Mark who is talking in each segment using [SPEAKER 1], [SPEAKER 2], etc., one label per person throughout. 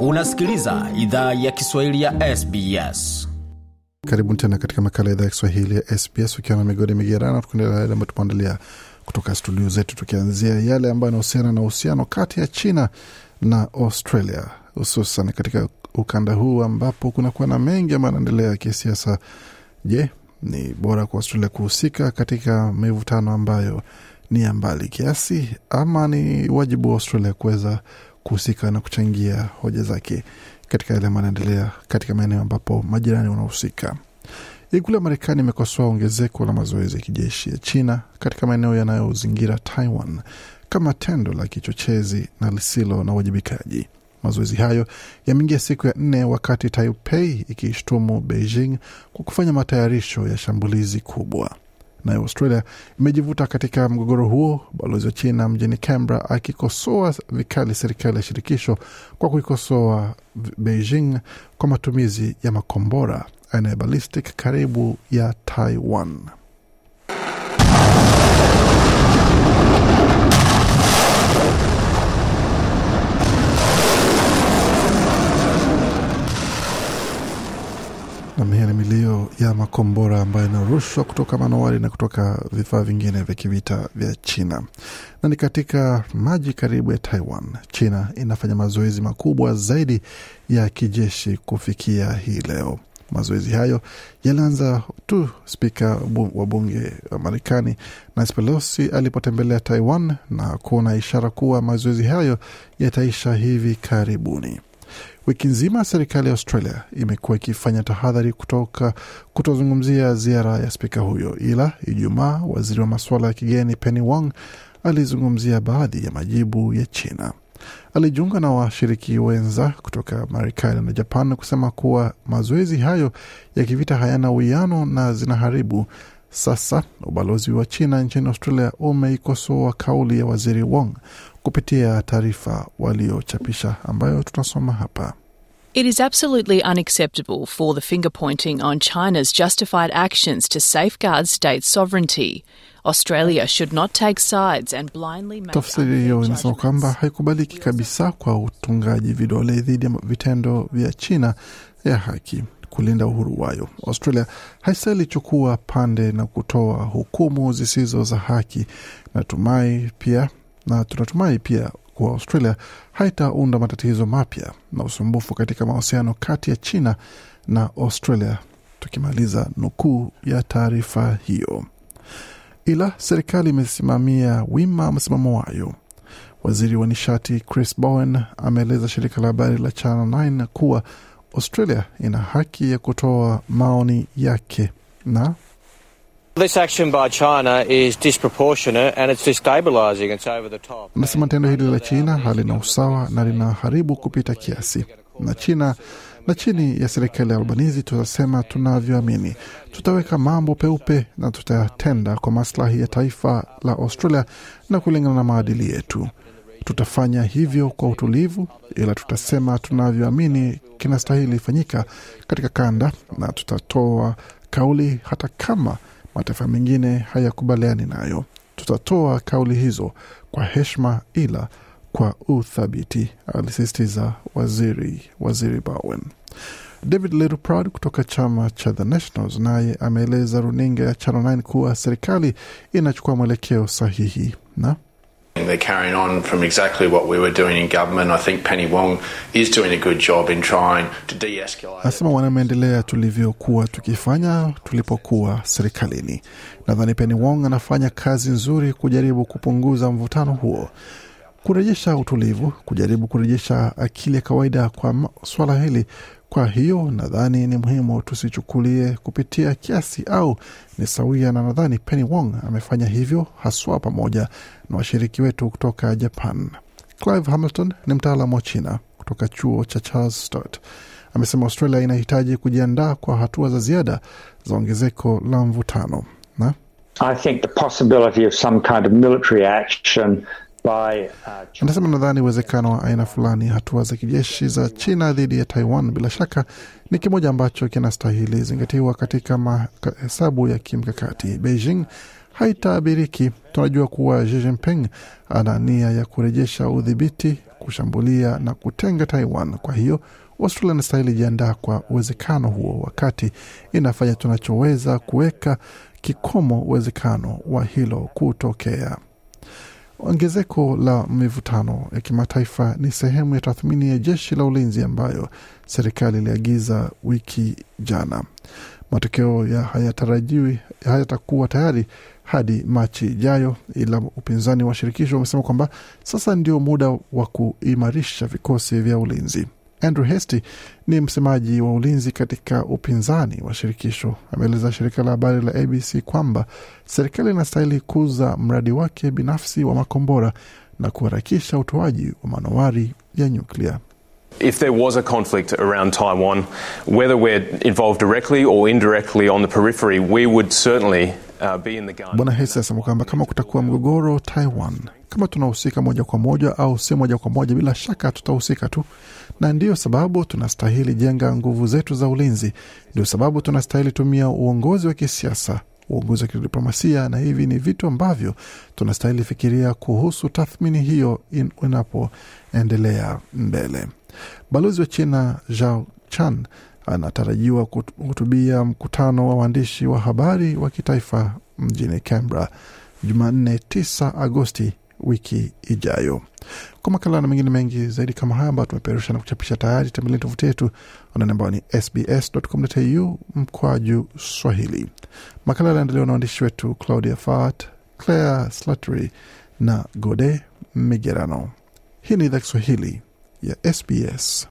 [SPEAKER 1] Unasikiliza idhaa ya Kiswahili ya SBS.
[SPEAKER 2] Karibu tena katika makala ya idhaa ya Kiswahili ya SBS ukiwa na migodi migerano, tukuendelea yale ambayo tumeandalia kutoka studio zetu, tukianzia yale ambayo yanahusiana na uhusiano kati ya China na Australia, hususan katika ukanda huu ambapo kunakuwa na mengi ambayo yanaendelea kisiasa. Je, ni bora kwa Australia kuhusika katika mivutano ambayo ni ya mbali kiasi, ama ni wajibu wa Australia kuweza kuhusika na kuchangia hoja zake katika yale ambayo yanaendelea katika maeneo ambapo majirani wanahusika. Ikulu ya Marekani imekosoa ongezeko la mazoezi ya kijeshi ya China katika maeneo yanayozingira Taiwan kama tendo la kichochezi na lisilo na uwajibikaji. Mazoezi hayo yameingia siku ya nne wakati Taipei ikiishtumu Beijing kwa kufanya matayarisho ya shambulizi kubwa. Nayo Australia imejivuta katika mgogoro huo, balozi wa China mjini Canberra akikosoa vikali serikali ya shirikisho kwa kuikosoa Beijing kwa matumizi ya makombora aina ya ballistic karibu ya Taiwan. Nam, hiyo ni milio ya makombora ambayo inarushwa kutoka manowari na kutoka vifaa vingine vya kivita vya China, na ni katika maji karibu ya Taiwan. China inafanya mazoezi makubwa zaidi ya kijeshi kufikia hii leo. Mazoezi hayo yalianza tu spika wa bunge wa Marekani Nancy Pelosi alipotembelea Taiwan na kuona ishara kuwa mazoezi hayo yataisha hivi karibuni. Wiki nzima serikali ya Australia imekuwa ikifanya tahadhari kutoka kutozungumzia ziara ya spika huyo, ila Ijumaa waziri wa masuala ya kigeni Penny Wong alizungumzia baadhi ya majibu ya China. Alijiunga na washiriki wenza kutoka Marekani na Japan kusema kuwa mazoezi hayo ya kivita hayana uwiano na zinaharibu. Sasa ubalozi wa China nchini Australia umeikosoa kauli ya waziri Wong kupitia taarifa waliochapisha ambayo tunasoma hapa.
[SPEAKER 3] It is absolutely unacceptable for the finger pointing on China's justified actions to safeguard state sovereignty. Australia should not take sides and blindly make
[SPEAKER 2] Tafsiri hiyo inasema kwamba haikubaliki kabisa kwa utungaji vidole dhidi ya vitendo vya China ya haki kulinda uhuru wayo. Australia haistahili chukua pande na kutoa hukumu zisizo za haki. Natumai pia na tunatumai pia kuwa Australia haitaunda matatizo mapya na usumbufu katika mahusiano kati ya China na Australia. Tukimaliza nukuu ya taarifa hiyo, ila serikali imesimamia wima msimamo wayo. Waziri wa nishati Chris Bowen ameeleza shirika la habari la Channel 9 kuwa Australia ina haki ya kutoa maoni yake na
[SPEAKER 4] This action by China is disproportionate and it's destabilizing. It's over the top.
[SPEAKER 2] Anasema tendo hili la China halina usawa na linaharibu kupita kiasi, na China na chini ya serikali ya Albanizi tutasema tunavyoamini, tutaweka mambo peupe na tutayatenda kwa maslahi ya taifa la Australia na kulingana na maadili yetu. Tutafanya hivyo kwa utulivu, ila tutasema tunavyoamini kinastahili fanyika katika kanda, na tutatoa kauli hata kama mataifa mengine hayakubaliani nayo. Tutatoa kauli hizo kwa heshima, ila kwa uthabiti, alisisitiza waziri waziri Bowen. David Littleproud kutoka chama cha The Nationals naye ameeleza runinga ya Channel 9 kuwa serikali inachukua mwelekeo sahihi na
[SPEAKER 5] They're carrying on from exactly what we were doing in government. I think Penny Wong is doing a good job in trying to de-escalate.
[SPEAKER 2] Nasema wanameendelea tulivyokuwa tukifanya tulipokuwa serikalini. Nadhani Penny Wong anafanya kazi nzuri kujaribu kupunguza mvutano huo, kurejesha utulivu, kujaribu kurejesha akili ya kawaida kwa swala hili. Kwa hiyo nadhani ni muhimu tusichukulie kupitia kiasi au ni sawia, na nadhani Penny Wong amefanya hivyo haswa pamoja na washiriki wetu kutoka Japan. Clive Hamilton ni mtaalamu wa China kutoka chuo cha Charles Sturt. Amesema Australia inahitaji kujiandaa kwa hatua za ziada za ongezeko la mvutano na
[SPEAKER 6] I think the possibility of some kind of military action
[SPEAKER 2] Anasema nadhani uwezekano wa aina fulani hatua za kijeshi za China dhidi ya Taiwan bila shaka ni kimoja ambacho kinastahili zingatiwa katika mahesabu ya kimkakati. Beijing haitaabiriki. Tunajua kuwa Xi Jinping ana nia ya kurejesha udhibiti kushambulia na kutenga Taiwan. Kwa hiyo Australia inastahili jiandaa kwa uwezekano huo, wakati inafanya tunachoweza kuweka kikomo uwezekano wa hilo kutokea. Ongezeko la mivutano ya kimataifa ni sehemu ya tathmini ya jeshi la ulinzi ambayo serikali iliagiza wiki jana. Matokeo ya hayatarajiwi hayatakuwa tayari hadi Machi ijayo, ila upinzani wa shirikisho wamesema kwamba sasa ndio muda wa kuimarisha vikosi vya ulinzi. Andrew Hastie ni msemaji wa ulinzi katika upinzani wa shirikisho, ameeleza shirika la habari la ABC kwamba serikali inastahili kuuza mradi wake binafsi wa makombora na kuharakisha utoaji wa manowari ya nyuklia.
[SPEAKER 7] If there was a conflict around Taiwan, whether we're involved directly or indirectly on the periphery, we would certainly uh, be in the gun.
[SPEAKER 2] Bwana Hesi asema kwamba kama kutakuwa mgogoro Taiwan, kama tunahusika moja kwa moja au si moja kwa moja, bila shaka tutahusika tu, na ndiyo sababu tunastahili jenga nguvu zetu za ulinzi. Ndio sababu tunastahili tumia uongozi wa kisiasa, uongozi wa kidiplomasia, na hivi ni vitu ambavyo tunastahili fikiria kuhusu tathmini hiyo in- inapoendelea mbele. Balozi wa China Zhao Chan anatarajiwa kuhutubia mkutano wa waandishi wa habari wa kitaifa mjini Canberra Jumanne 9 Agosti wiki ijayo. Kwa makala na mengine mengi zaidi kama haya ambayo tumepeperusha na kuchapisha tayari, tembeleni tovuti yetu anwani ambayo ni sbs.com.au mkwaju Swahili. Makala yaliandaliwa na waandishi wetu Claudia Fart, Claire Slattery na Gode Migerano. Hii ni idhaa Kiswahili ya SBS.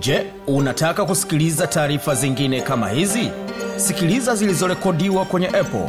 [SPEAKER 1] Je, unataka kusikiliza taarifa zingine kama hizi? Sikiliza zilizorekodiwa kwenye Apple,